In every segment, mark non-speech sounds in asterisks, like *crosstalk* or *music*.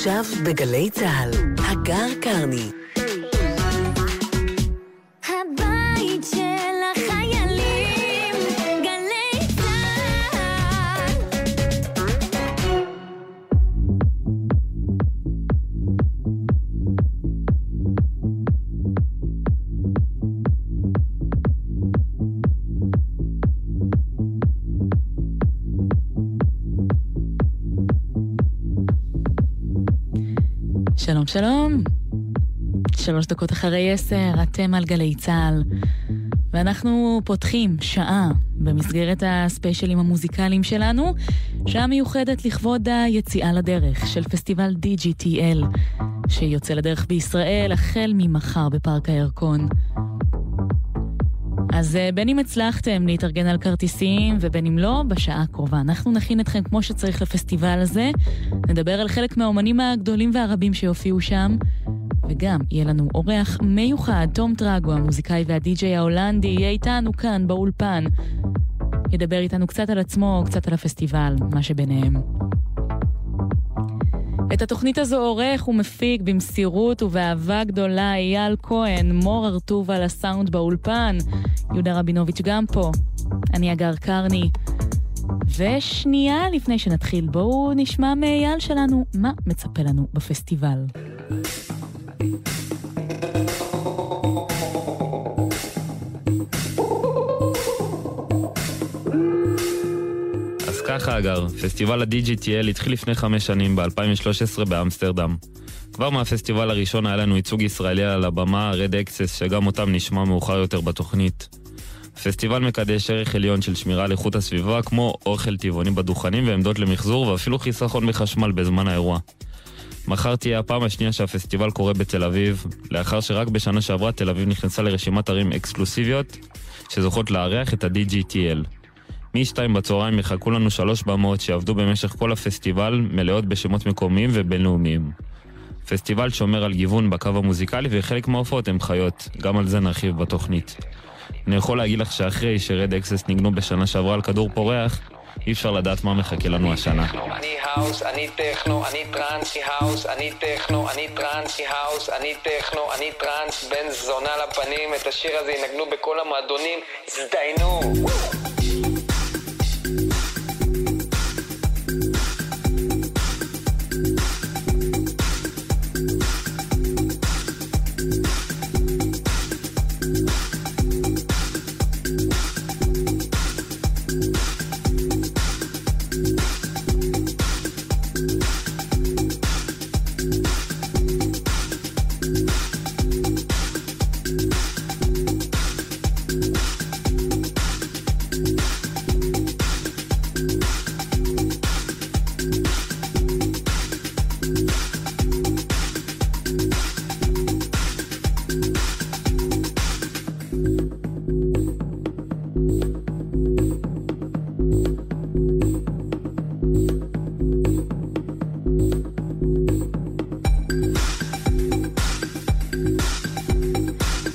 עכשיו בגלי צה"ל, הגר קרני. שלום שלוש דקות אחרי עשר, אתם על גלי צה"ל, ואנחנו פותחים שעה במסגרת הספיישלים המוזיקליים שלנו, שעה מיוחדת לכבוד היציאה לדרך של פסטיבל DGTL, שיוצא לדרך בישראל החל ממחר בפארק הירקון. אז אה, בין אם הצלחתם להתארגן על כרטיסים ובין אם לא, בשעה הקרובה אנחנו נכין אתכם כמו שצריך לפסטיבל הזה, נדבר על חלק מהאומנים הגדולים והרבים שיופיעו שם, וגם יהיה לנו אורח מיוחד, תום טראגו, המוזיקאי והדי-ג'יי ההולנדי, יהיה איתנו כאן באולפן. ידבר איתנו קצת על עצמו, קצת על הפסטיבל, מה שביניהם. את התוכנית הזו עורך ומפיק במסירות ובאהבה גדולה אייל כהן, מור הרטוב על הסאונד באולפן, יהודה רבינוביץ' גם פה, אני אגר קרני. ושנייה לפני שנתחיל, בואו נשמע מאייל שלנו מה מצפה לנו בפסטיבל. ככה אגר, פסטיבל ה-DGTL התחיל לפני חמש שנים, ב-2013 באמסטרדם. כבר מהפסטיבל הראשון היה לנו ייצוג ישראלי על הבמה, Red Access, שגם אותם נשמע מאוחר יותר בתוכנית. הפסטיבל מקדש ערך עליון של שמירה על איכות הסביבה, כמו אוכל טבעוני בדוכנים ועמדות למחזור, ואפילו חיסכון בחשמל בזמן האירוע. מחר תהיה הפעם השנייה שהפסטיבל קורה בתל אביב, לאחר שרק בשנה שעברה תל אביב נכנסה לרשימת ערים אקסקלוסיביות, שזוכות לארח את ה-DGTL. מ-2 בצהריים יחכו לנו שלוש במות שיעבדו במשך כל הפסטיבל, מלאות בשמות מקומיים ובינלאומיים. פסטיבל שומר על גיוון בקו המוזיקלי וחלק מההופעות הם חיות, גם על זה נרחיב בתוכנית. אני יכול להגיד לך שאחרי שרד אקסס ניגנו בשנה שעברה על כדור פורח, אי אפשר לדעת מה מחכה לנו השנה. אני האוס, אני טכנו, אני טראנסי האוס, אני טכנו, אני טראנסי האוס, אני טכנו, אני טראנס, בן זונה לפנים, את השיר הזה ינגנו בכל המועדונים, הזדיינו!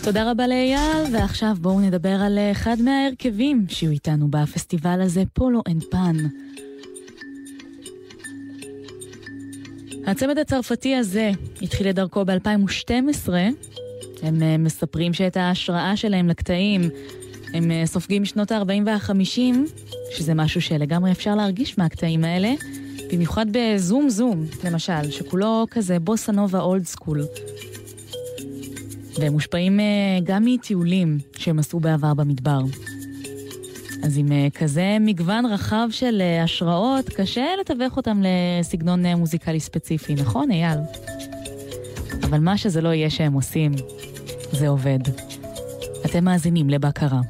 תודה רבה לאייל, ועכשיו בואו נדבר על אחד מההרכבים שיהיו איתנו בפסטיבל הזה, פולו אנד פן. הצמד הצרפתי הזה התחיל את דרכו ב-2012. הם אה, מספרים שאת ההשראה שלהם לקטעים הם אה, סופגים משנות ה-40 וה-50, שזה משהו שלגמרי אפשר להרגיש מהקטעים האלה, במיוחד בזום זום, למשל, שכולו כזה בוסה נובה אולד סקול. והם מושפעים אה, גם מטיולים שהם עשו בעבר במדבר. אז עם אה, כזה מגוון רחב של אה, השראות, קשה לתווך אותם לסגנון מוזיקלי ספציפי, נכון, אייל? אבל מה שזה לא יהיה שהם עושים, זה עובד. אתם מאזינים לבקרה.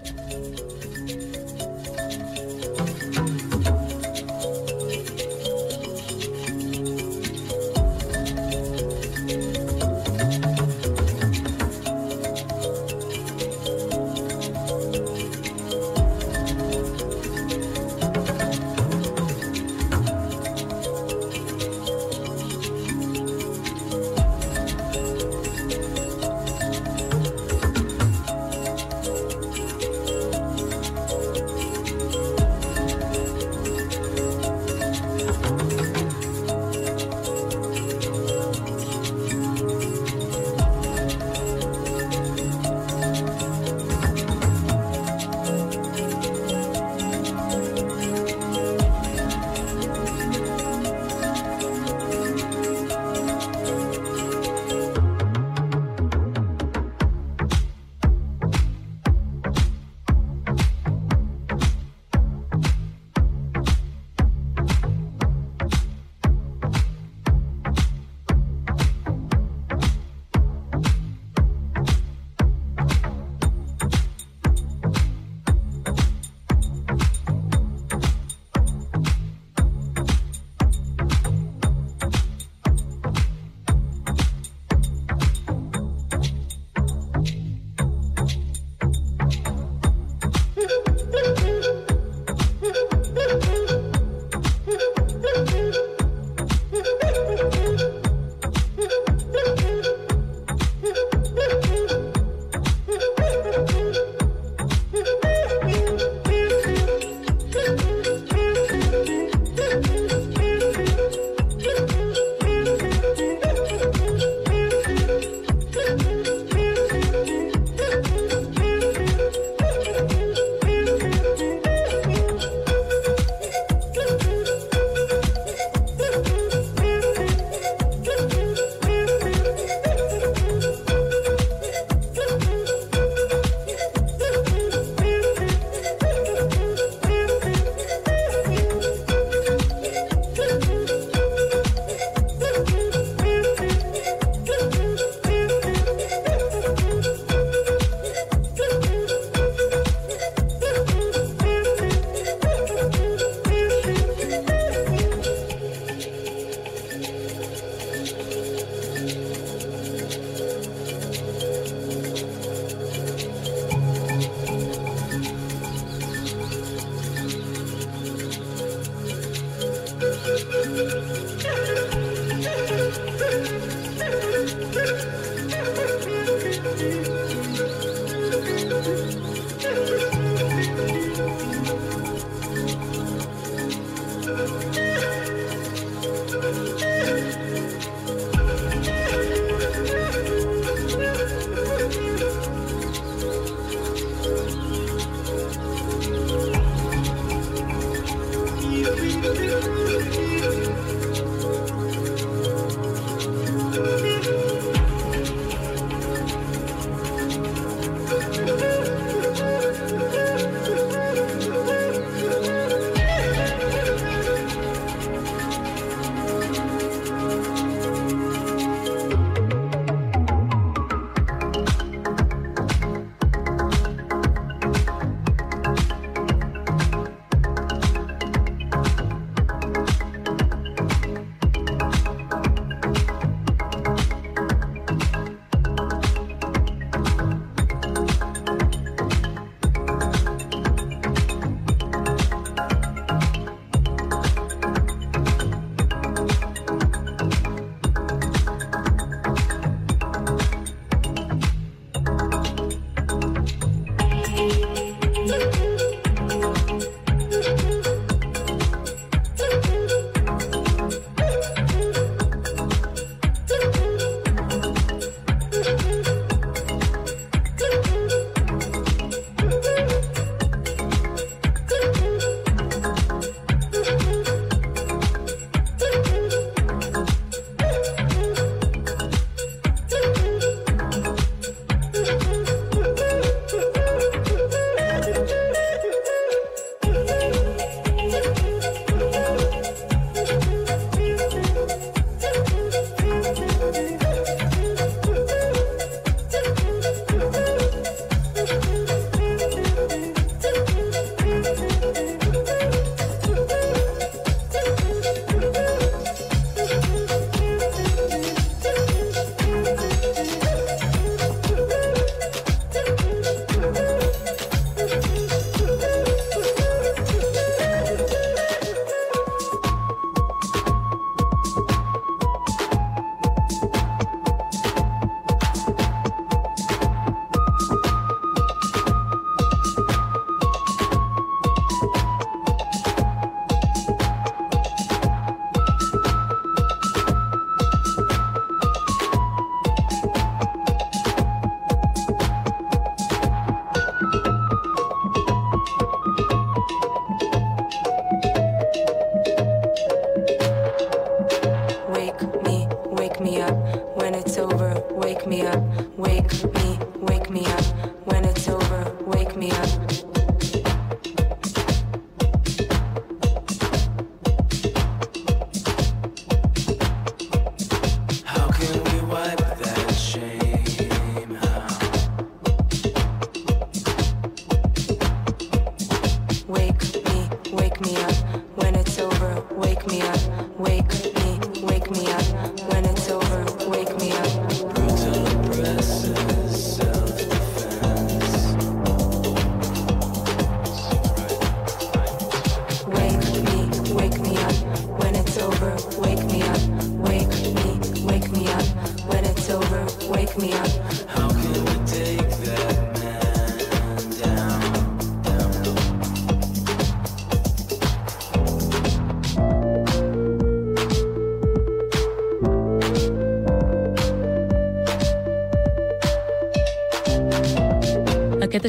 Wake me up. When it's over, wake me up.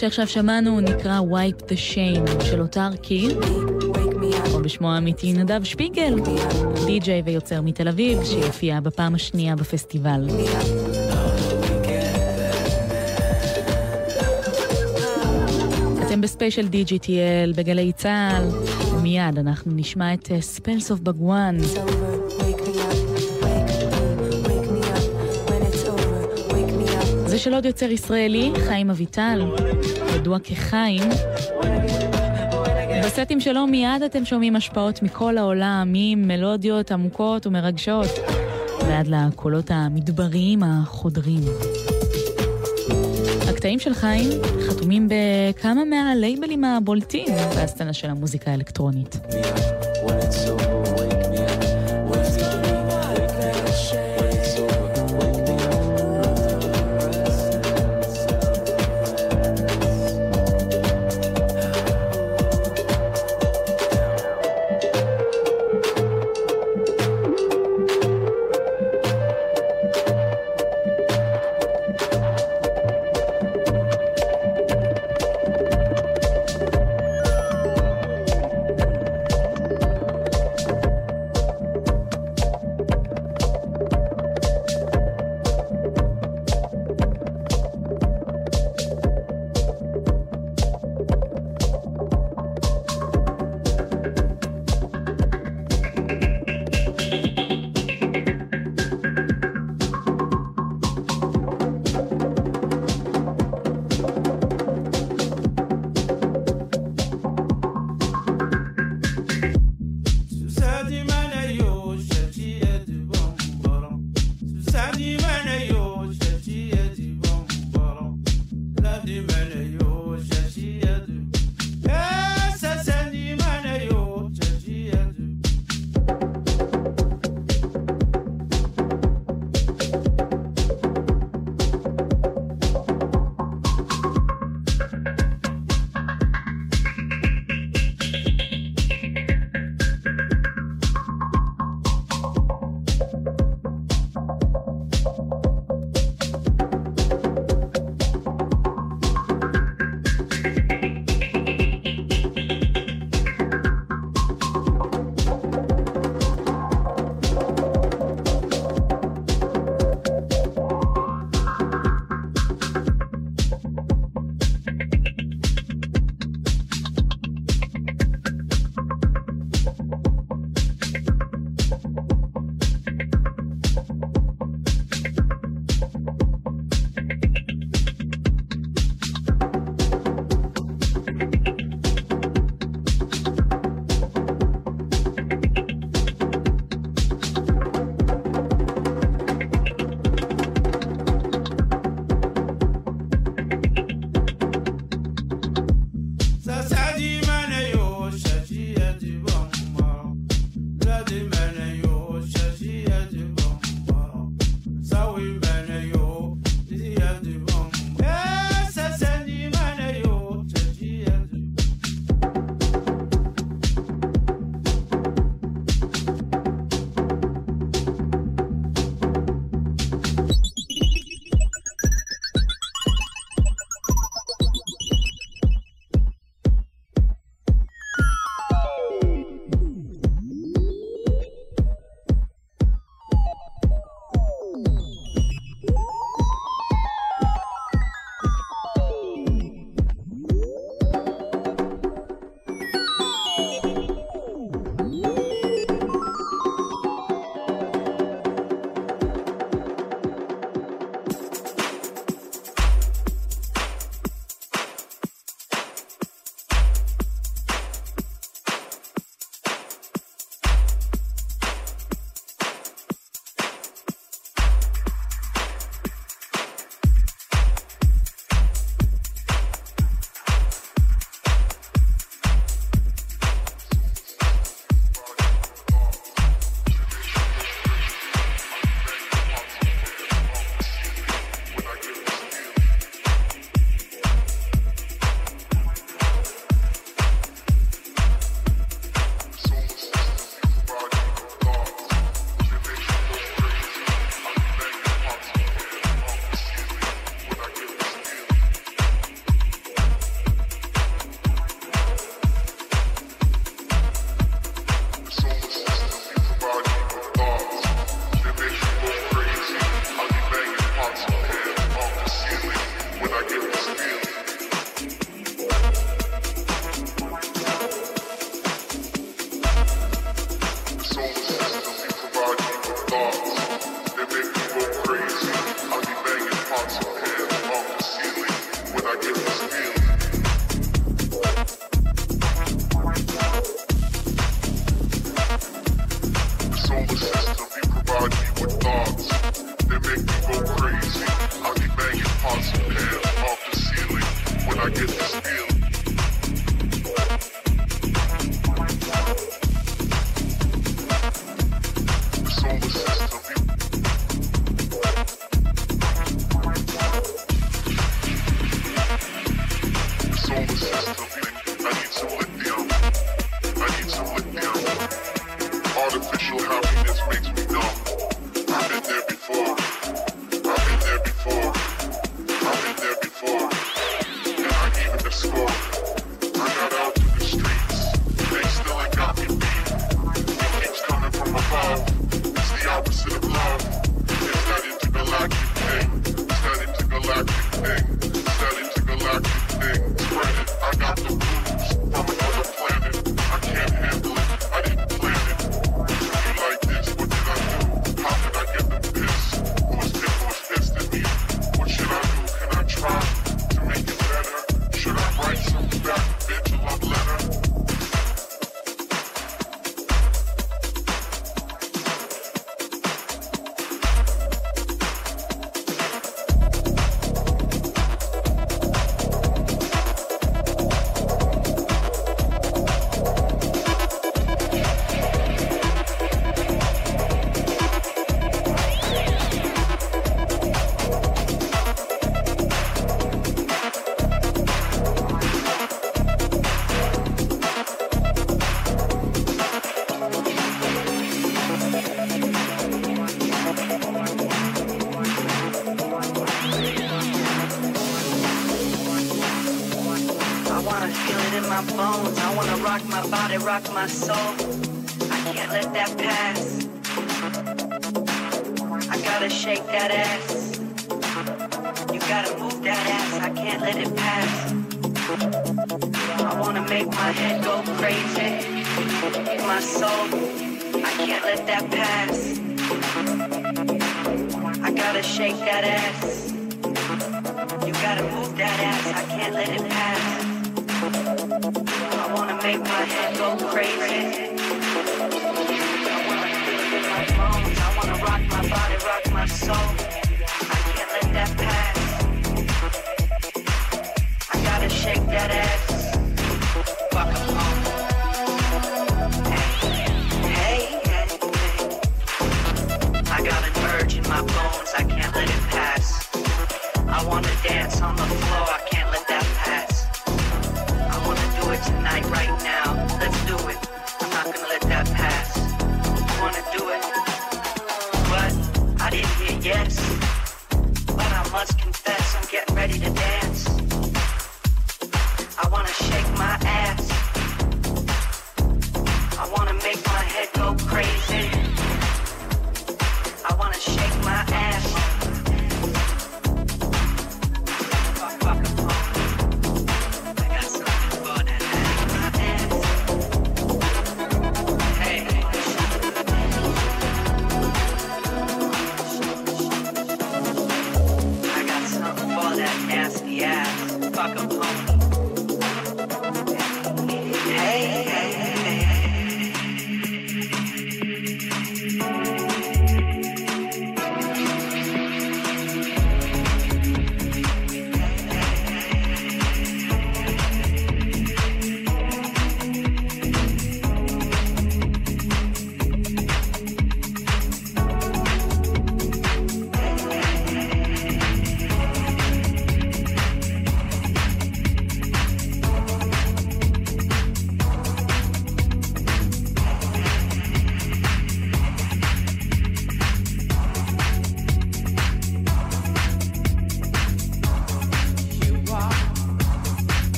שעכשיו שמענו נקרא Wipe the Shame של אותר קיר. או בשמו האמיתי נדב שפיגל, די-ג'יי ויוצר מתל אביב, שיופיע בפעם השנייה בפסטיבל. אתם בספיישל דיג'יטי.אל בגלי צה"ל, ומיד אנחנו נשמע את ספלס אוף בגואן. של עוד יוצר ישראלי, חיים אביטל, ידוע כחיים. בסטים שלו מיד אתם שומעים השפעות מכל העולם, ממלודיות עמוקות ומרגשות, ועד לקולות המדבריים החודרים. הקטעים של חיים חתומים בכמה מהלייבלים הבולטים בסצנה של המוזיקה האלקטרונית. When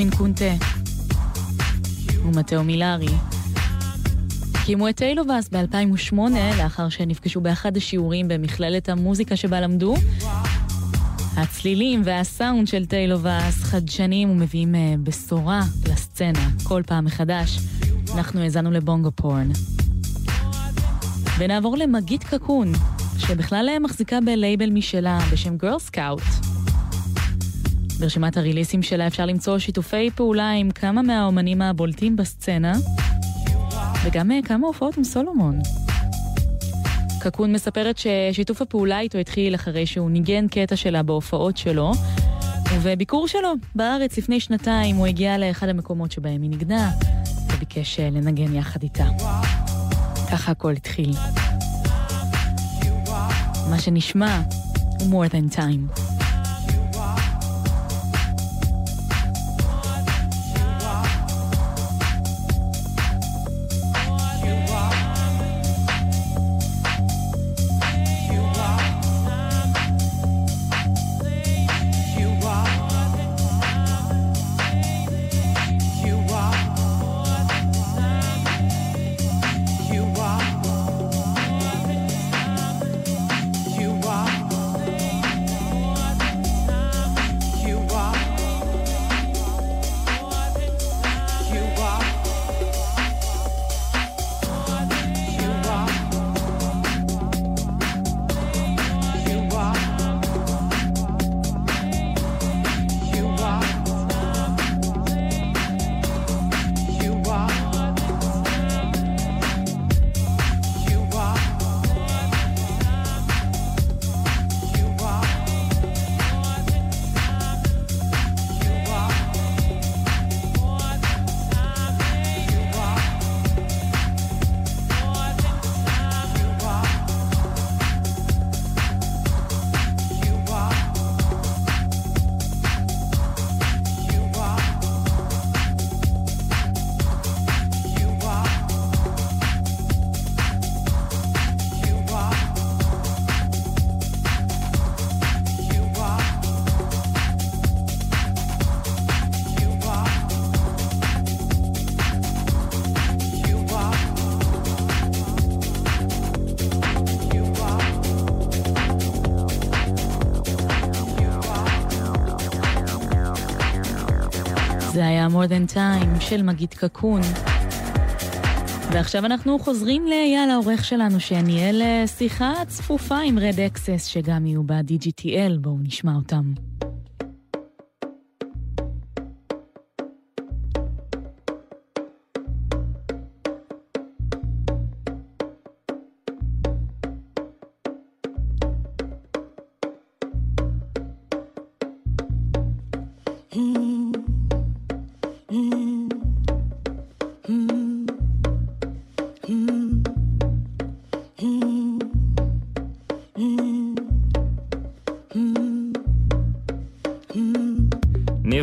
קרמין קונטה ומטאו מילארי. הקימו את טיילובאס ב-2008, לאחר שנפגשו באחד השיעורים במכללת המוזיקה שבה למדו, הצלילים והסאונד של טיילו ואס חדשנים ומביאים אה, בשורה לסצנה כל פעם מחדש. אנחנו האזנו לבונגו פורן. ונעבור למגית קקון, שבכלל אה, מחזיקה בלייבל משלה בשם גרל סקאוט. ברשימת הריליסים שלה אפשר למצוא שיתופי פעולה עם כמה מהאומנים הבולטים בסצנה, וגם אה, כמה הופעות עם סולומון. קקון מספרת ששיתוף הפעולה איתו התחיל אחרי שהוא ניגן קטע שלה בהופעות שלו, ובביקור שלו בארץ לפני שנתיים הוא הגיע לאחד המקומות שבהם היא נגנה, וביקש אה, לנגן יחד איתה. ככה הכל התחיל. מה שנשמע הוא more than time. זה היה more than time של מגית קקון. ועכשיו אנחנו חוזרים לאייל העורך שלנו, שניהל אה, שיחה צפופה עם רד אקסס, שגם יהיו ב-DGTL, בואו נשמע אותם.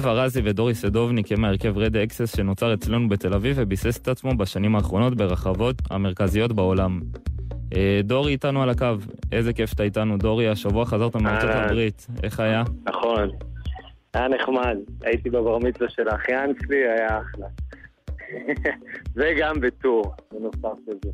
ארזי ודורי סדובניק הם מהרכב רד אקסס שנוצר אצלנו בתל אביב וביסס את עצמו בשנים האחרונות ברחבות המרכזיות בעולם. אה, דורי איתנו על הקו, איזה כיף שאתה איתנו. דורי, השבוע חזרת מארצות אהלן. הברית, איך היה? נכון. היה נחמד. הייתי בבר מצווה של האחיין שלי, היה אחלה. *laughs* וגם בטור, בנוסף לזה.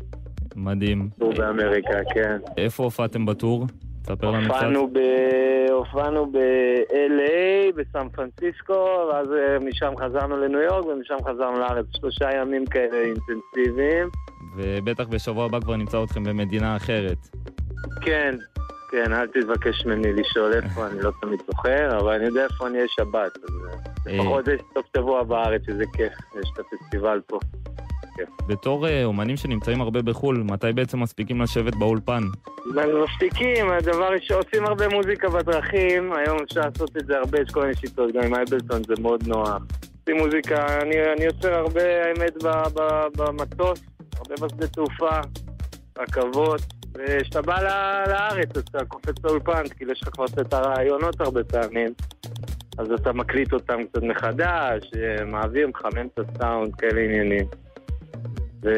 מדהים. טור באמריקה, כן. איפה הופעתם בטור? תספר לנו קצת. הופענו ב- הופענו ב-LA, בסן פרנסיסקו, ואז אה, משם חזרנו לניו יורק ומשם חזרנו לארץ. שלושה ימים כאלה אינטנסיביים. ובטח בשבוע הבא כבר נמצא אתכם במדינה אחרת. כן, כן, אל תתבקש ממני לשאול איפה, אני לא תמיד זוכר, אבל אני יודע איפה אני אהיה שבת. אז אה, לפחות יש סוף שבוע בארץ, שזה כיף, יש את הפסטיבל פה. בתור אה, אומנים שנמצאים הרבה בחו"ל, מתי בעצם מספיקים לשבת באולפן? אז מפסיקים, הדבר ראשון, עושים הרבה מוזיקה בדרכים, היום אפשר לעשות את זה הרבה, יש כל מיני שיטות, גם עם אייבלטון זה מאוד נוח. עושים מוזיקה, אני, אני יוצר הרבה, האמת, במטוס, הרבה בשדה תעופה, רכבות, וכשאתה בא לארץ, אתה קופץ לאולפן, כאילו יש לך כבר את הרעיונות הרבה פעמים, אז אתה מקליט אותם קצת מחדש, אה, מעביר, מחמם את הסאונד, כאלה עניינים. ו...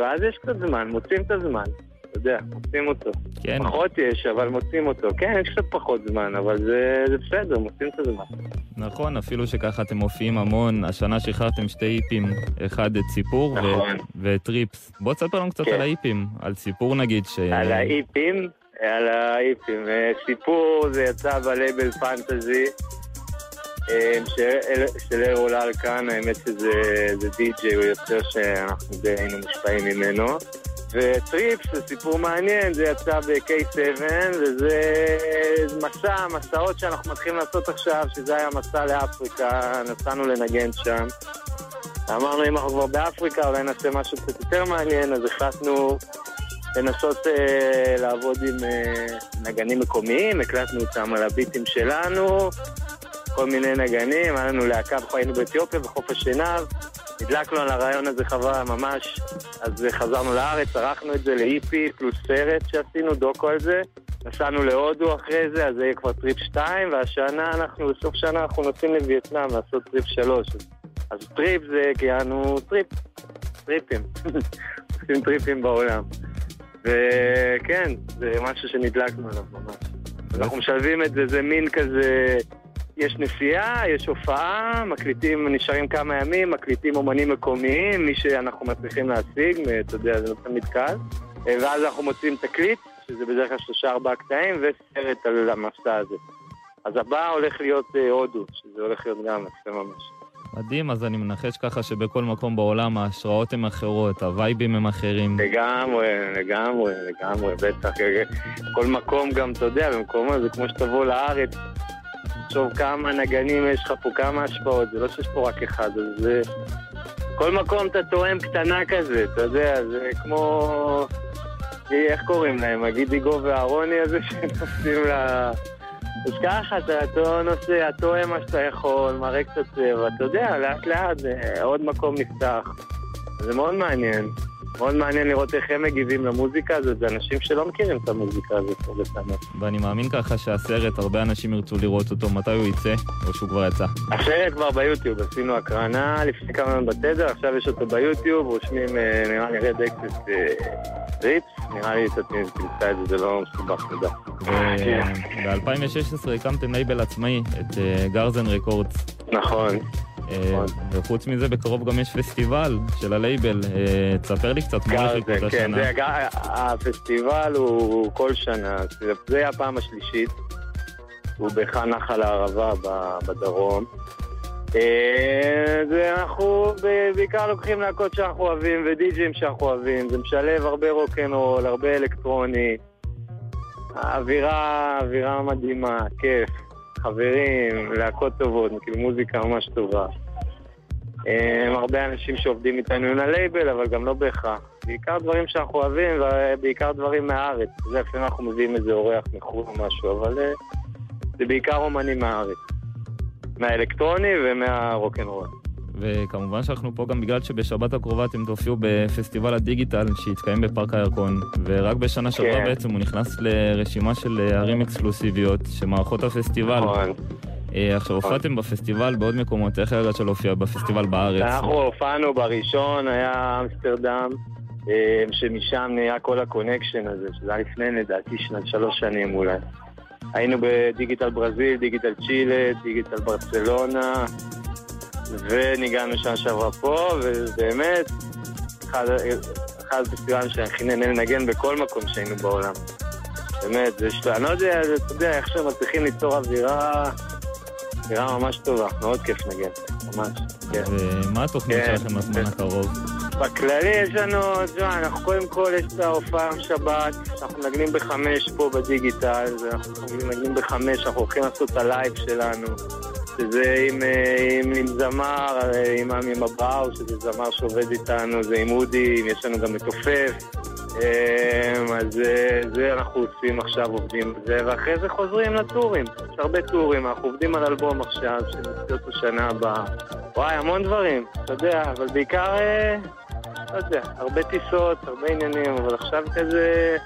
ואז יש קצת זמן, מוצאים את הזמן, אתה יודע, מוצאים אותו. כן. פחות יש, אבל מוצאים אותו. כן, יש קצת פחות זמן, אבל זה, זה בסדר, מוצאים את הזמן. נכון, אפילו שככה אתם מופיעים המון. השנה שחררתם שתי איפים, אחד את סיפור ו- נכון. וטריפס. בוא תספר לנו קצת כן. על האיפים, על סיפור נגיד, ש... על האיפים, על האיפים. אה, סיפור, זה יצא בלייבל פנטזי. אה, של- ארול אלקן, האמת שזה זה די-ג'יי, הוא יוצר שאנחנו די היינו מושפעים ממנו. וטריפס זה סיפור מעניין, זה יצא ב-K7, וזה מסע, מסעות שאנחנו מתחילים לעשות עכשיו, שזה היה מסע לאפריקה, נסענו לנגן שם. אמרנו, אם אנחנו כבר באפריקה, אולי נעשה משהו קצת יותר מעניין, אז החלטנו לנסות אה, לעבוד עם אה, נגנים מקומיים, הקלטנו אותם על הביטים שלנו, כל מיני נגנים, היה לנו להקה, היינו באתיופיה, בחופש עיניו, נדלקנו על הרעיון הזה חבל ממש, אז חזרנו לארץ, ערכנו את זה ל-EP פלוס סרט שעשינו, דוקו על זה, נסענו להודו אחרי זה, אז זה יהיה כבר טריפ 2, והשנה אנחנו, בסוף שנה אנחנו נוסעים לווייטנאם לעשות טריפ 3. אז, אז טריפ זה כאילו טריפ, טריפים, *laughs* עושים טריפים בעולם. וכן, זה משהו שנדלקנו עליו ממש. אנחנו משלבים את זה, זה מין כזה, יש נסיעה, יש הופעה, מקליטים, נשארים כמה ימים, מקליטים אומנים מקומיים, מי שאנחנו מצליחים להשיג, אתה יודע, זה לא תמיד קל. אה, ואז אנחנו מוצאים תקליט, שזה בדרך כלל שלושה ארבעה קטעים, וסרט על המסע הזה. אז הבא הולך להיות אה, הודו, שזה הולך להיות גם יפה ממש. מדהים, אז אני מנחש ככה שבכל מקום בעולם ההשראות הן אחרות, הווייבים הם אחרים. לגמרי, לגמרי, לגמרי, בטח. כל מקום גם, אתה יודע, במקום זה כמו שתבוא לארץ, תחשוב כמה נגנים יש לך פה, כמה השפעות, זה לא שיש פה רק אחד, אז זה... כל מקום אתה תואם קטנה כזה, אתה יודע, זה כמו... איך קוראים להם? הגידיגו והרוני הזה *laughs* שנוסעים ל... אז ככה, אתה נוסע, תואם מה שאתה יכול, מראה קצת צבע, אתה יודע, לאט לאט עוד מקום נפתח. זה מאוד מעניין. מאוד מעניין לראות איך הם מגיבים למוזיקה הזאת, זה אנשים שלא מכירים את המוזיקה הזאת, פעמים. ואני מאמין ככה שהסרט, הרבה אנשים ירצו לראות אותו, מתי הוא יצא, או שהוא כבר יצא. הסרט כבר ביוטיוב, עשינו הקרנה לפני כמה ימים בתדר, עכשיו יש אותו ביוטיוב, רושמים, אה, נראה לי רד אקסס ריפס, נראה לי שאתה תמצא את זה, זה לא מסובך מדי. ב-2016 הקמתם לייבל עצמאי, את גרזן רקורדס. נכון. וחוץ מזה, בקרוב גם יש פסטיבל של הלייבל. אה, תספר לי קצת מה הולך לקרות כן, השנה. הפסטיבל הוא כל שנה, זה- הפעם השלישית, הוא בהיכל נחל הערבה בדרום. אה, אנחנו בעיקר לוקחים להקות שאנחנו אוהבים ודי-ג'ים שאנחנו אוהבים, זה משלב הרבה רוקנרול, הרבה אלקטרוני, האווירה, אווירה מדהימה, כיף, חברים, להקות טובות, כאילו מוזיקה ממש טובה. אה, הרבה אנשים שעובדים איתנו עם הלייבל, אבל גם לא בהכרח. בעיקר דברים שאנחנו אוהבים, ובעיקר דברים מהארץ. זה לפעמים אנחנו מביאים איזה אורח מחו"ל או משהו, אבל אה, זה בעיקר אומנים מהארץ. מהאלקטרוני ומהרוקנרול. וכמובן שאנחנו פה גם בגלל שבשבת הקרובה אתם תופיעו בפסטיבל הדיגיטל שהתקיים בפארק הירקון, ורק בשנה שעברה כן. בעצם הוא נכנס לרשימה של אה, ערים אקסקלוסיביות שמערכות הפסטיבל. נכון. אה, עכשיו, הופעתם בפסטיבל בעוד מקומות, איך הרגשת להופיע בפסטיבל בארץ? אנחנו הופענו בראשון, היה אמסטרדם, אה, שמשם נהיה כל הקונקשן הזה, שזה היה לפני לדעתי שלוש שנים אולי. היינו בדיגיטל ברזיל, דיגיטל צ'ילה, דיגיטל ברצלונה, וניגענו שנה שעברה פה, ובאמת, אחד אחד הפסטיבלים שהכי נהנה לנגן בכל מקום שהיינו בעולם. באמת, זה של... אני לא יודע, אתה יודע, איך שהם מצליחים ליצור אווירה, אווירה ממש טובה, מאוד כיף לנגן, ממש, כן. ומה התוכנית כן. שלכם בזמן הקרוב? בכללי יש לנו, תשמע, אנחנו קודם כל יש את ההופעה עם שבת, אנחנו מנגנים בחמש פה בדיגיטל, ואנחנו מנגנים בחמש, אנחנו הולכים לעשות את הלייב שלנו, שזה עם, אה, עם, עם זמר, אה, עם עמי מבראו, שזה זמר שעובד איתנו, זה עם אודי, יש לנו גם מתופף, אה, אז זה אנחנו עושים עכשיו, עובדים על זה, ואחרי זה חוזרים לטורים, יש הרבה טורים, אנחנו עובדים על אלבום עכשיו, שנוציא אותו שנה הבאה. וואי, המון דברים, אתה יודע, אבל בעיקר... לא יודע, הרבה טיסות, הרבה עניינים, אבל עכשיו כזה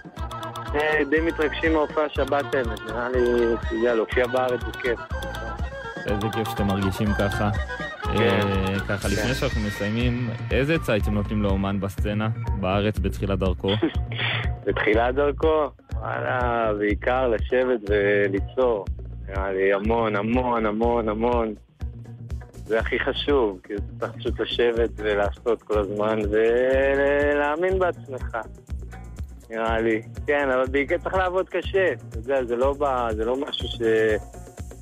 די מתרגשים מההופעה שבת האמת, נראה לי, אתה יודע, להופיע בארץ זה כיף. איזה כיף שאתם מרגישים ככה. כן. אה, ככה, לפני שאנחנו מסיימים, איזה עצה הייתם נותנים לאומן בסצנה, בארץ, בתחילת דרכו? *laughs* בתחילת דרכו, וואלה, בעיקר לשבת וליצור. נראה לי המון, המון, המון, המון. זה הכי חשוב, כי אתה צריך פשוט לשבת ולעשות כל הזמן ולהאמין בעצמך. נראה לי. כן, אבל בעיקר צריך לעבוד קשה. אתה יודע, זה לא, בא, זה לא משהו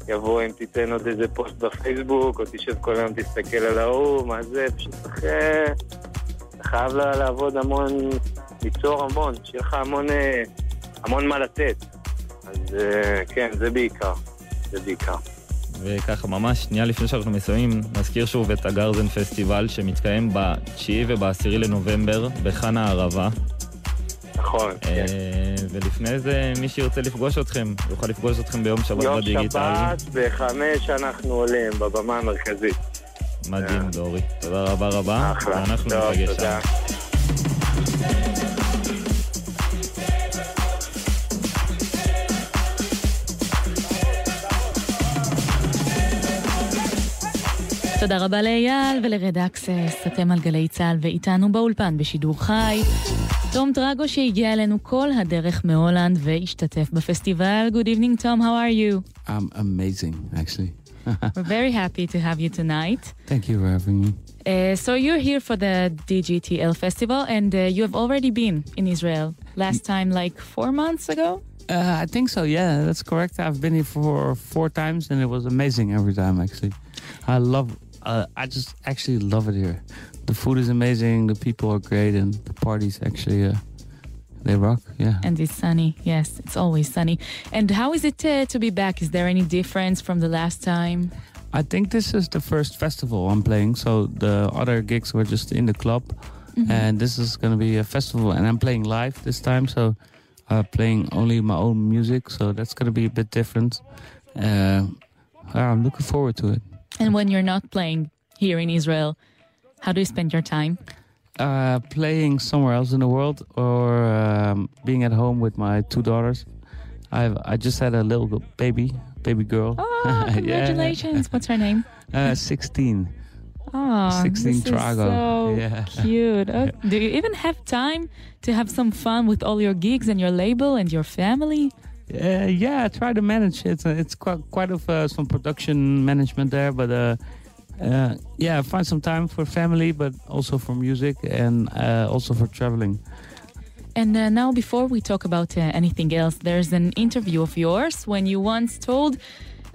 שיבוא אם תיתן עוד איזה פוסט בפייסבוק, או תשב כל היום תסתכל על ההוא, מה זה, פשוט צריך... חייב לעבוד המון, ליצור המון, שיהיה לך המון, אה, המון מה לתת. אז אה, כן, זה בעיקר. זה בעיקר. וככה ממש שנייה לפני שאנחנו מסיימים, נזכיר שוב את הגרזן פסטיבל שמתקיים ב-9 וב-10 לנובמבר בחנה הערבה. נכון, כן. אה, ולפני זה, מי שירצה לפגוש אתכם, יוכל לפגוש אתכם ביום שבת יום בדיגיטל. שבת בחמש אנחנו עולים, בבמה המרכזית. מדהים, דורי. תודה רבה רבה. אחלה. ואנחנו ניפגש תודה. שם. תודה רבה לאייל ולרד אקסס, אתם על גלי צה"ל ואיתנו באולפן בשידור חי. תום טראגו שהגיע אלינו כל הדרך מהולנד והשתתף בפסטיבל. Good evening, Tom, how are you? I'm amazing, actually. *laughs* We're very happy to have you tonight. Thank you for having me. Uh, so you're here for the DGTL festival, and uh, you have already been in Israel last time, like four months ago. Uh, I think so. Yeah, that's correct. I've been here for four times, and it was amazing every time. Actually, I love. Uh, I just actually love it here. The food is amazing. The people are great, and the parties actually uh, they rock. Yeah. And it's sunny. Yes, it's always sunny. And how is it uh, to be back? Is there any difference from the last time? I think this is the first festival I'm playing. So the other gigs were just in the club, Mhm. and this is going to be a festival, and I'm playing live this time. So uh, playing only my own music, so that's going to be a bit different. Uh, I'm looking forward to it. And when you're not playing here in Israel, how do you spend your time? Uh, playing somewhere else in the world, or um, being at home with my two daughters. I've I just had a little baby, baby girl. Oh, *laughs* Yeah. congratulations. What's her name? Uh, 16. Oh, 16 this Trago. is so Yeah. cute. Oh, do you even have time to have some fun with all your gigs and your label and your family? Uh, yeah, I try to manage it. Uh, It's quite quite of uh, some production management there, but uh, uh, yeah, find some time for family, but also for music and uh, also for traveling. And uh, now, before we talk about uh, anything else, there's an interview of yours when you once told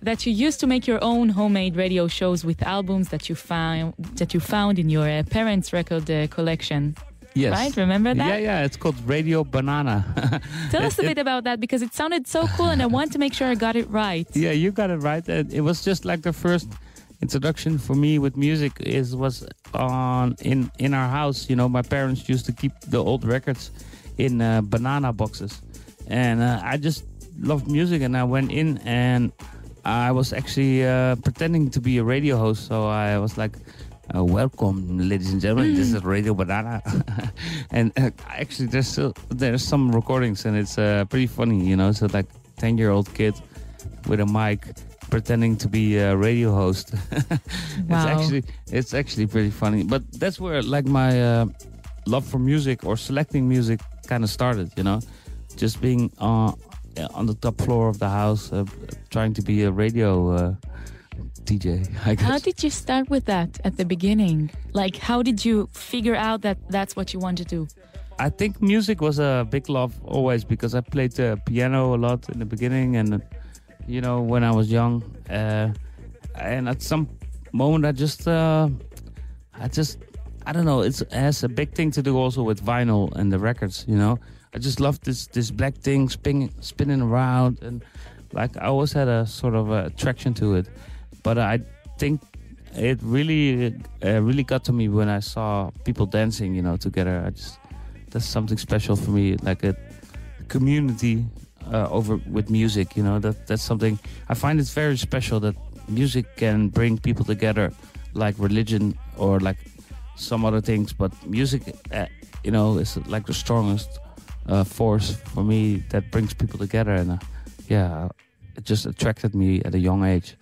that you used to make your own homemade radio shows with albums that you found that you found in your uh, parents' record uh, collection. Yes, Right? Remember that? Yeah, yeah. It's called Radio Banana. *laughs* Tell us a It- bit about that because it sounded so cool, and I want to make sure I got it right. *laughs* Yeah, you got it right. It was just like the first introduction for me with music is was on in in our house. You know, my parents used to keep the old records in uh, banana boxes, and uh, I just loved music, and I went in and I was actually uh, pretending to be a radio host. So I was like. Uh, welcome, ladies and gentlemen. This is Radio Banana, *laughs* and uh, actually, there's still there's some recordings, and it's uh, pretty funny, you know. So like ten year old kid with a mic pretending to be a radio host. *laughs* It's actually it's actually pretty funny. But that's where like my uh, love for music or selecting music kind of started. You know, just being uh, on the top floor of the house, uh, trying to be a radio uh, DJ. I guess. How did you start with that at the beginning? Like, how did you figure out that that's what you want to do? I think music was a big love always because I played uh, piano a lot in the beginning, and you know when I was young, uh, and at some moment I just, uh, I just, I don't know. It's, it has a big thing to do also with vinyl and the records. You know, I just love this this black thing spinning spinning around, and like I always had a sort of a attraction to it. But I think it really, uh, really got to me when I saw people dancing. You know, together. I just that's something special for me like a community uh, over with music you know that that's something i find it's very special that music can bring people together like religion or like some other things but music uh, you know is like the strongest uh, force for me that brings people together and uh, yeah it just attracted me at a young age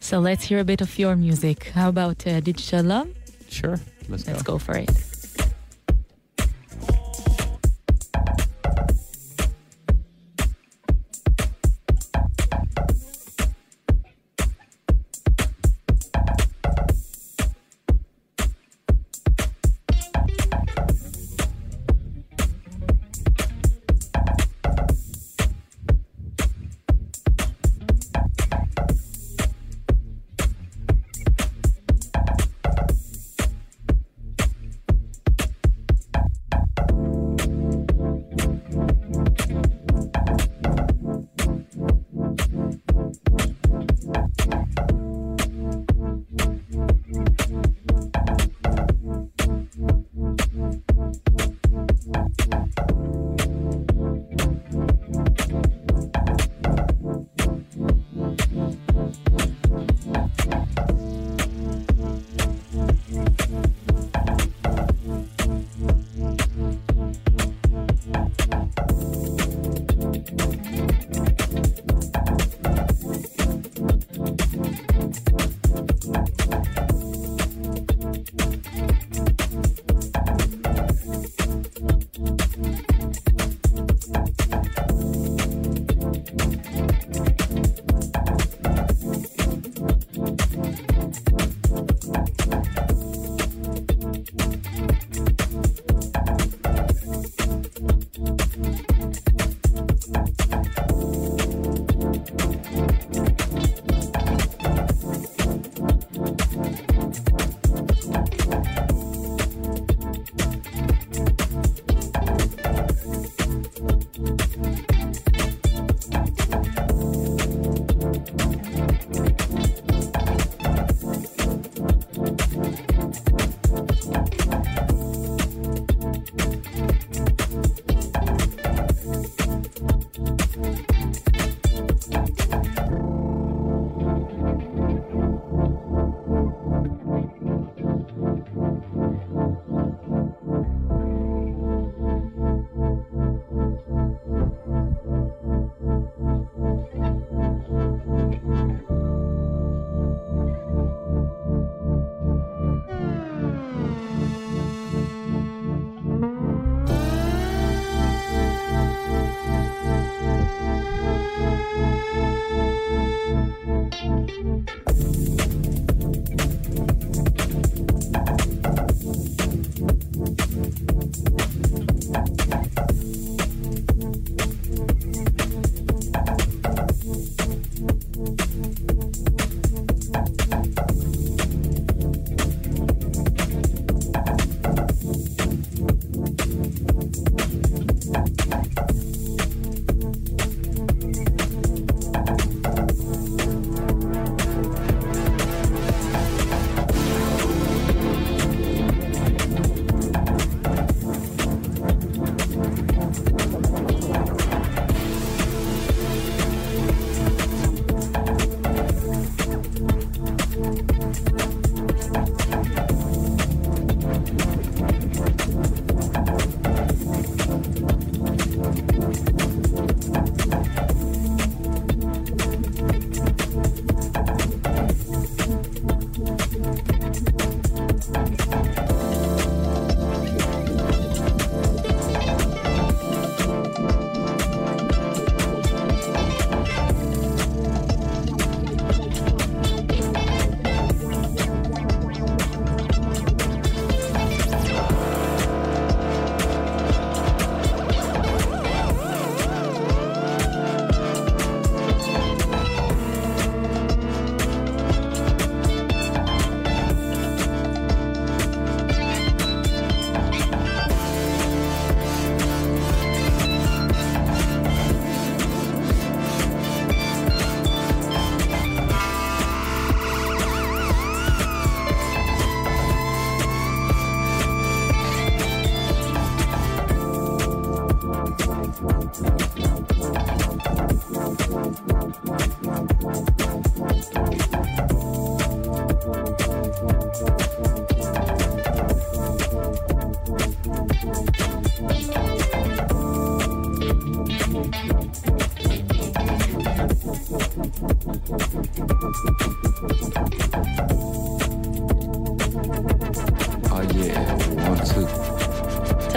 So let's hear a bit of your music. How about uh, Digital Love? sure let's, Let's go go for it.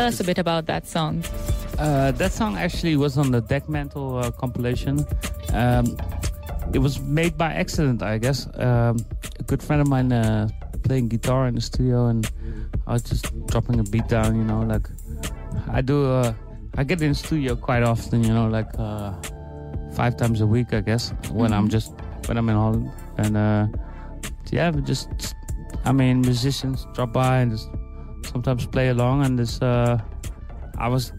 Tell us a bit about that song. Uh, that song actually was on the Dekmantel uh, compilation. Um, it was made by accident, I guess. Um, a good friend of mine uh, playing guitar in the studio, and I was just dropping a beat down. You know, like I do. Uh, I get in the studio quite often. You know, like uh, five times a week, I guess, when I'm just when I'm in Holland. And uh, yeah, just I mean, musicians drop by and just sometimes play along. And this, uh, I was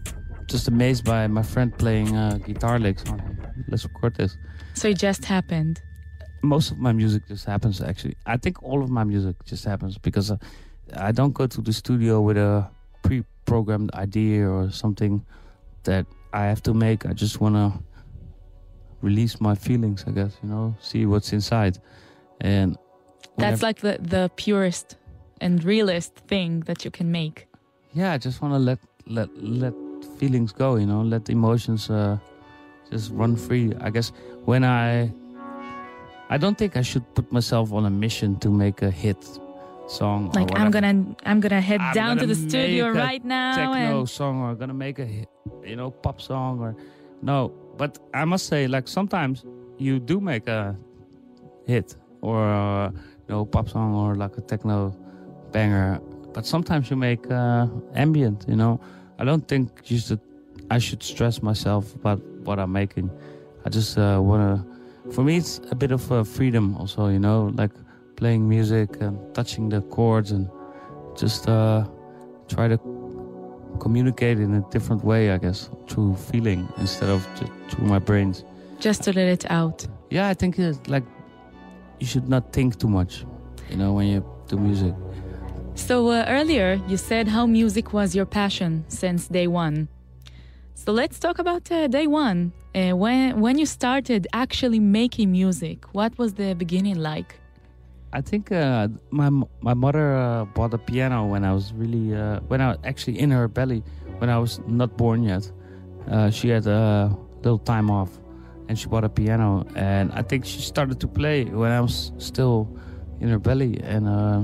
just amazed by my friend playing uh, guitar licks on. Let's record this. So it just happened. Most of my music just happens actually. I think all of my music just happens because uh, I don't go to the studio with a pre-programmed idea or something that I have to make. I just want to release my feelings, I guess, you know, see what's inside. And That's like the, the purest and realest thing that you can make. yeah, I just want to let let let feelings go, you know, let emotions uh, just run free. I guess when I I don't think I should put myself on a mission to make a hit song. or Like I'm gonna I'm gonna head I'm down to gonna the studio right now techno and song or gonna make a hit, you know pop song or no. But I must say, like sometimes you do make a hit or uh, you know pop song or like a techno banger. But sometimes you make uh, ambient. You know, I don't think you should. I should stress myself about what I'm making. I just uh, wanna. For me, it's a bit of uh, freedom also. You know, like playing music and touching the chords and just uh, try to communicate in a different way, I guess, through feeling instead of just through my brains. just to let it out. Yeah, I think it's like you should not think too much, you know, when you do music. So uh, earlier you said how music was your passion since day one. So let's talk about uh, day one. Uh, when when you started actually making music, what was the beginning like? I think uh, my my mother uh, bought a piano when I was really uh, when I was actually in her belly when I was not born yet. Uh, she had a little time off, and she bought a piano, and I think she started to play when I was still in her belly. And uh,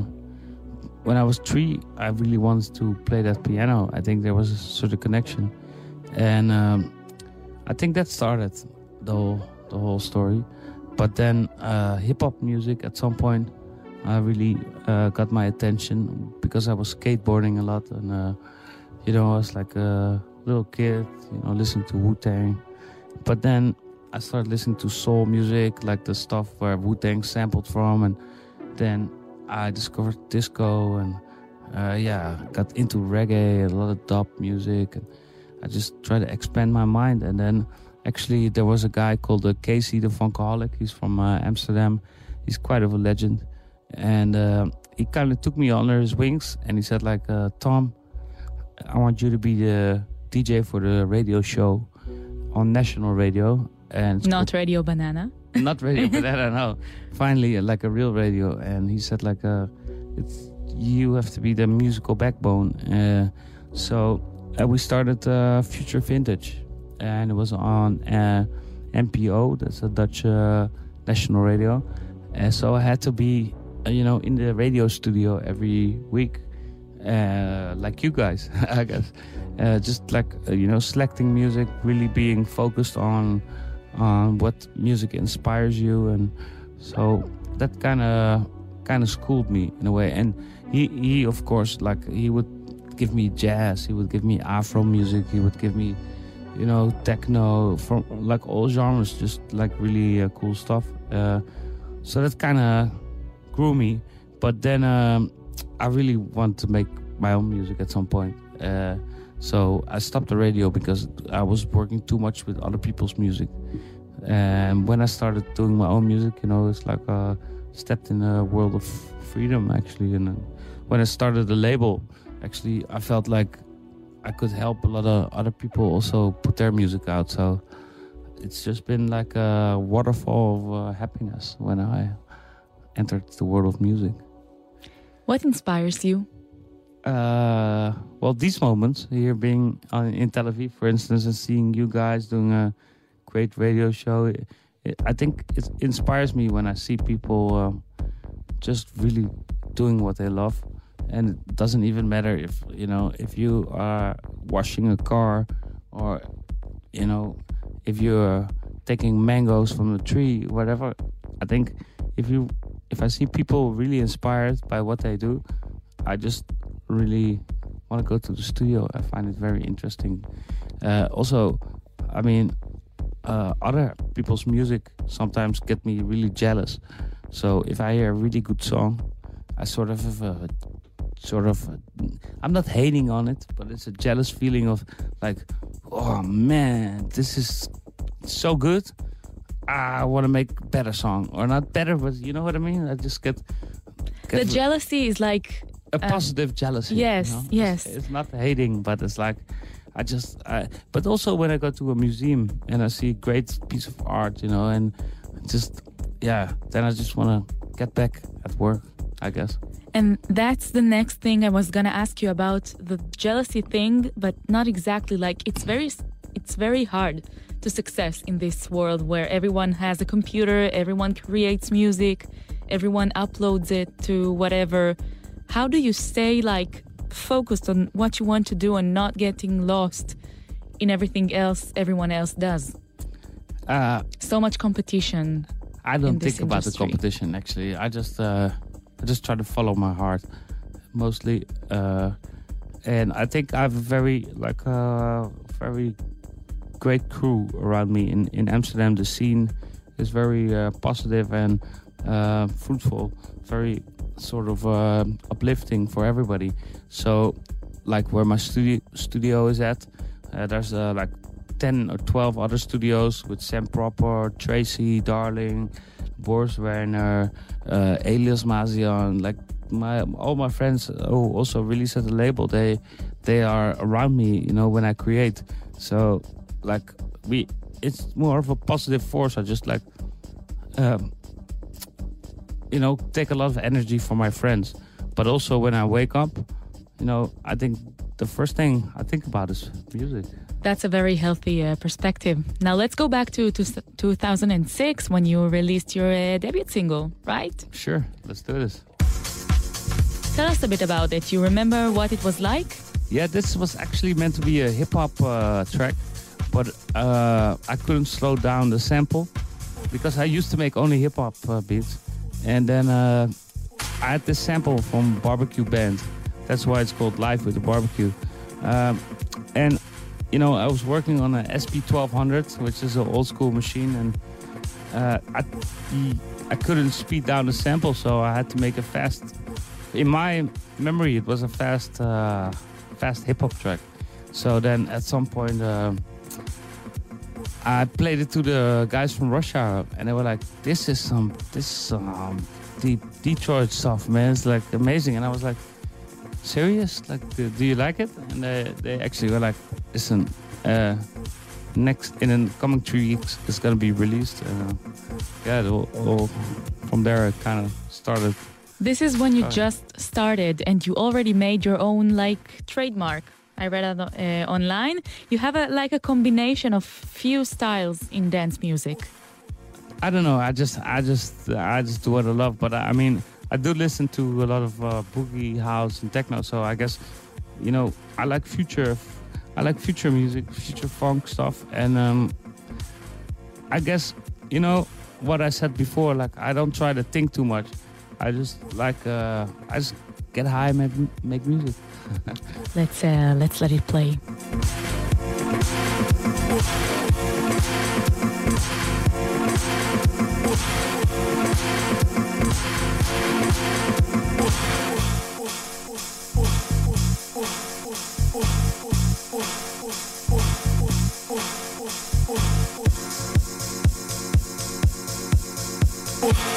when I was three, I really wanted to play that piano. I think there was a sort of connection, and um, I think that started the whole the whole story. but then uh, hip hop music at some point uh, really uh, got my attention because I was skateboarding a lot, and uh, you know I was like a little kid, you know, listening to Wu Tang. But then I started listening to soul music, like the stuff where Wu Tang sampled from, and then I discovered disco, and uh, yeah, got into reggae, and a lot of dub music, and I just tried to expand my mind. And then actually there was a guy called uh, Casey the Funkaholic. He's from uh, Amsterdam. He's quite of a legend, and uh, he kind of took me under his wings, and he said like, uh, Tom, I want you to be the DJ for the radio show on national radio, and Not Radio Banana. *laughs* not radio, banana. No. Finally, uh, like a real radio, and he said like, uh, it's you have to be the musical backbone. Uh, so uh, we started uh, Future Vintage, and it was on uh, NPO. That's a Dutch uh, national radio, and so I had to be, uh, you know, in the radio studio every week, uh, like you guys, *laughs* I guess. Uh, just like uh, you know, selecting music, really being focused on on what music inspires you, and so that kind of kind of schooled me in a way. And he he of course like he would give me jazz, he would give me Afro music, he would give me you know techno from like all genres, just like really uh, cool stuff. Uh, so that kind of grew me. But then um, I really want to make my own music at some point. Uh, so I stopped the radio because I was working too much with other people's music. And when I started doing my own music, you know, it's like uh, stepped in a world of freedom actually. And when I started the label, actually, I felt like I could help a lot of other people also put their music out. So it's just been like a waterfall of uh, happiness when I entered the world of music. What inspires you? Uh, well, these moments here being on, in Tel Aviv, for instance, and seeing you guys doing a great radio show, it, it, I think it inspires me when I see people um, just really doing what they love. And it doesn't even matter if, you know, if you are washing a car or, you know, if you're taking mangoes from the tree, whatever. I think if you, if I see people really inspired by what they do, I just really want to go to the studio. I find it very interesting. Uh, also, I mean, uh, other people's music sometimes get me really jealous. So if I hear a really good song, I sort of have a sort of I'm not hating on it, but it's a jealous feeling of like, oh man, this is so good. I want to make better song, or not better, but you know what I mean. I just get, The jealousy is like a um, positive jealousy. yes, you know? yes. It's, it's not hating, but it's like I just. I, but also when I go to a museum and I see a great piece of art, you know, and just yeah, then I just want to get back at work. I guess. And that's the next thing I was gonna ask you about the jealousy thing, but not exactly. Like it's very, it's very hard to success in this world where everyone has a computer, everyone creates music, everyone uploads it to whatever. How do you stay like focused on what you want to do and not getting lost in everything else everyone else does? Uh, So much competition. I don't think about the competition actually. I just uh, I just try to follow my heart mostly, uh, and I think I have a very like a very great crew around me in in Amsterdam. The scene is very uh, positive and uh, fruitful, very sort of uh, uplifting for everybody. So, like where my studio studio is at, uh, there's uh, like 10 or 12 other studios with Sam Proper, Tracy Darling, Boris Werner, uh, Elias Mazian, like my all my friends who also release at the label, they they are around me, you know, when I create. So like we it's more of a positive force. I just like um, you know, take a lot of energy from my friends. But also when I wake up, you know, I think the first thing I think about is music. That's a very healthy uh, perspective. Now let's go back to, to 2006 when you released your uh, debut single, right? Sure, let's do this. Tell us a bit about it. You remember what it was like? Yeah, this was actually meant to be a hip hop uh, track, but uh, I couldn't slow down the sample. because I used to make only hip hop uh, beats, and then uh, I had this sample from Barbecue Band. That's why it's called Live with the Barbecue. Um, and you know, I was working on an SP 1200, which is an old school machine, and uh, I, I couldn't speed down the sample, so I had to make a fast. In my memory, it was a fast, uh, fast hip hop track. So then, at some point, uh, I played it to the guys from Rush Hour, and they were like, "This is some, this is some deep Detroit stuff, man. It's like amazing." And I was like, "Serious? Like, do, do you like it?" And they, they actually were like, "Listen, uh, next in the coming three weeks, it's gonna be released." Uh, yeah, all, all, from there it kind of started. This is when you Sorry. just started and you already made your own like trademark. I read uh, online. You have a like a combination of few styles in dance music. I don't know. I just, I just, I just do what I love. But I mean, I do listen to a lot of uh, boogie house and techno. So I guess, you know, I like future, I like future music, future funk stuff, and um, I guess, you know, what I said before. Like I don't try to think too much. I just like, uh, I just get high, and make, make music. *laughs* Let's uh, let's let it play.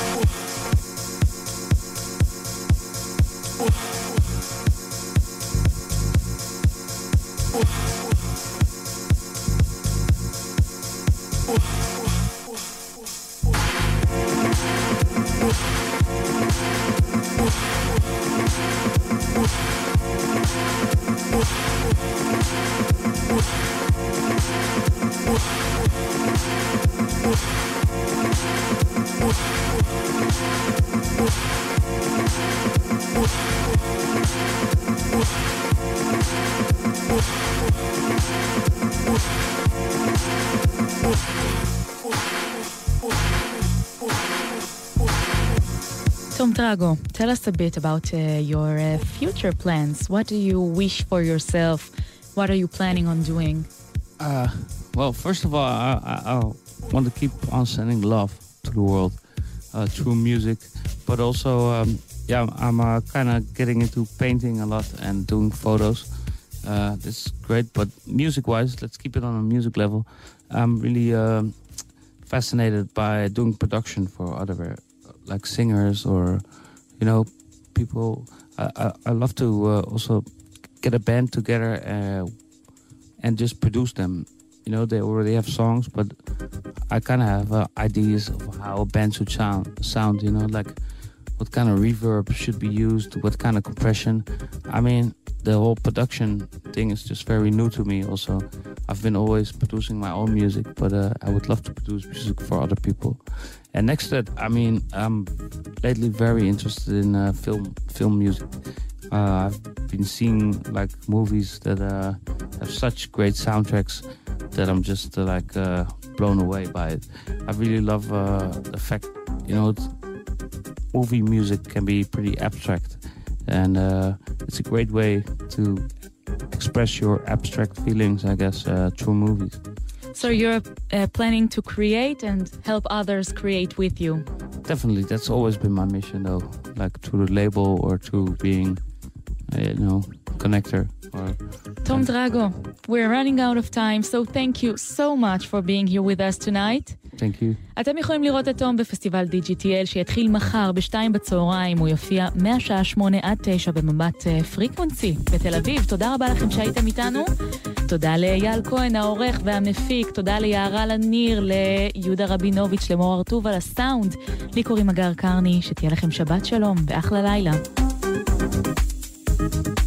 *laughs* Tell us a bit about uh, your uh, future plans. What do you wish for yourself? What are you planning on doing? Uh, well, first of all, I, I, I want to keep on sending love to the world uh, through music, but also, um, yeah, I'm uh, kind of getting into painting a lot and doing photos. Uh, is great, but music-wise, let's keep it on a music level. I'm really um fascinated by doing production for other, like singers or, you know, people. I, I, I love to uh, also get a band together. Uh, and just produce them. You know, they already have songs, but I kind of have uh, ideas of how a band should sound. Sound, you know, like what kind of reverb should be used, what kind of compression. I mean, the whole production thing is just very new to me. Also, I've been always producing my own music, but uh, I would love to produce music for other people. And next to that, I mean, I'm lately very interested in uh, film film music. Uh, I've been seeing like movies that uh, have such great soundtracks that I'm just uh, like uh, blown away by it. I really love uh, the fact, you know, movie music can be pretty abstract, and uh, it's a great way to express your abstract feelings, I guess, uh, through movies. So you're uh, planning to create and help others create with you. Definitely, that's always been my mission, though, like through the label or through being, uh, you know, connector or Tom Trago, we're running out of time, so thank you so much for being here with us tonight. Thank you. אתם יכולים לראות את תום בפסטיבל DGTL שיתחיל מחר בשתיים בצהריים, הוא יופיע מהשעה שמונה עד תשע במבט אה, פריקוונצי בתל אביב. תודה רבה לכם שהייתם איתנו. תודה לאייל כהן העורך והמפיק, תודה ליערה לניר, ליהודה רבינוביץ', למור הרטוב על הסאונד. לי קוראים הגר קרני, שתהיה לכם שבת שלום ואחלה לילה. צה"ל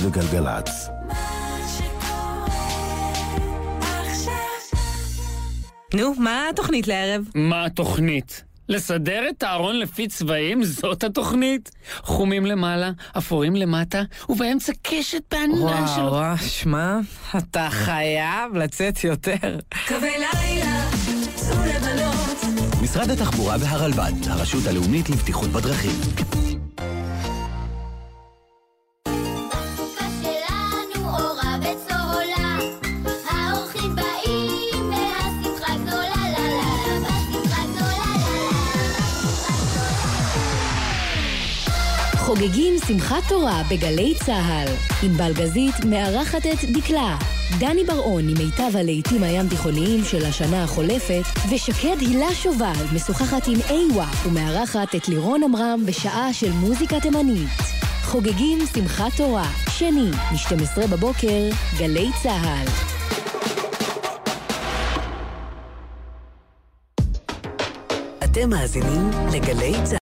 יישומון גל"צ וגלגלצ. נו, מה התוכנית לערב? מה התוכנית? לסדר את הארון לפי צבעים? זאת התוכנית? חומים למעלה, אפורים למטה, ובאמצע קשת בענן של... וואו, וואו, שמע, אתה חייב לצאת יותר. קווי לילה, צאו לבלות. משרד התחבורה והרלב"ד, הרשות הלאומית לבטיחות בדרכים. חוגגים שמחת תורה בגלי צה"ל. ענבל גזית מארחת את דקלה. דני בר-און עם מיטב הלהיטים הים תיכוניים של השנה החולפת, ושקד הילה שובל משוחחת עם איווה ומארחת את לירון עמרם בשעה של מוזיקה תימנית. חוגגים שמחת תורה, שני, מ-12 בבוקר, גלי צה"ל. אתם מאזינים לגלי צה"ל.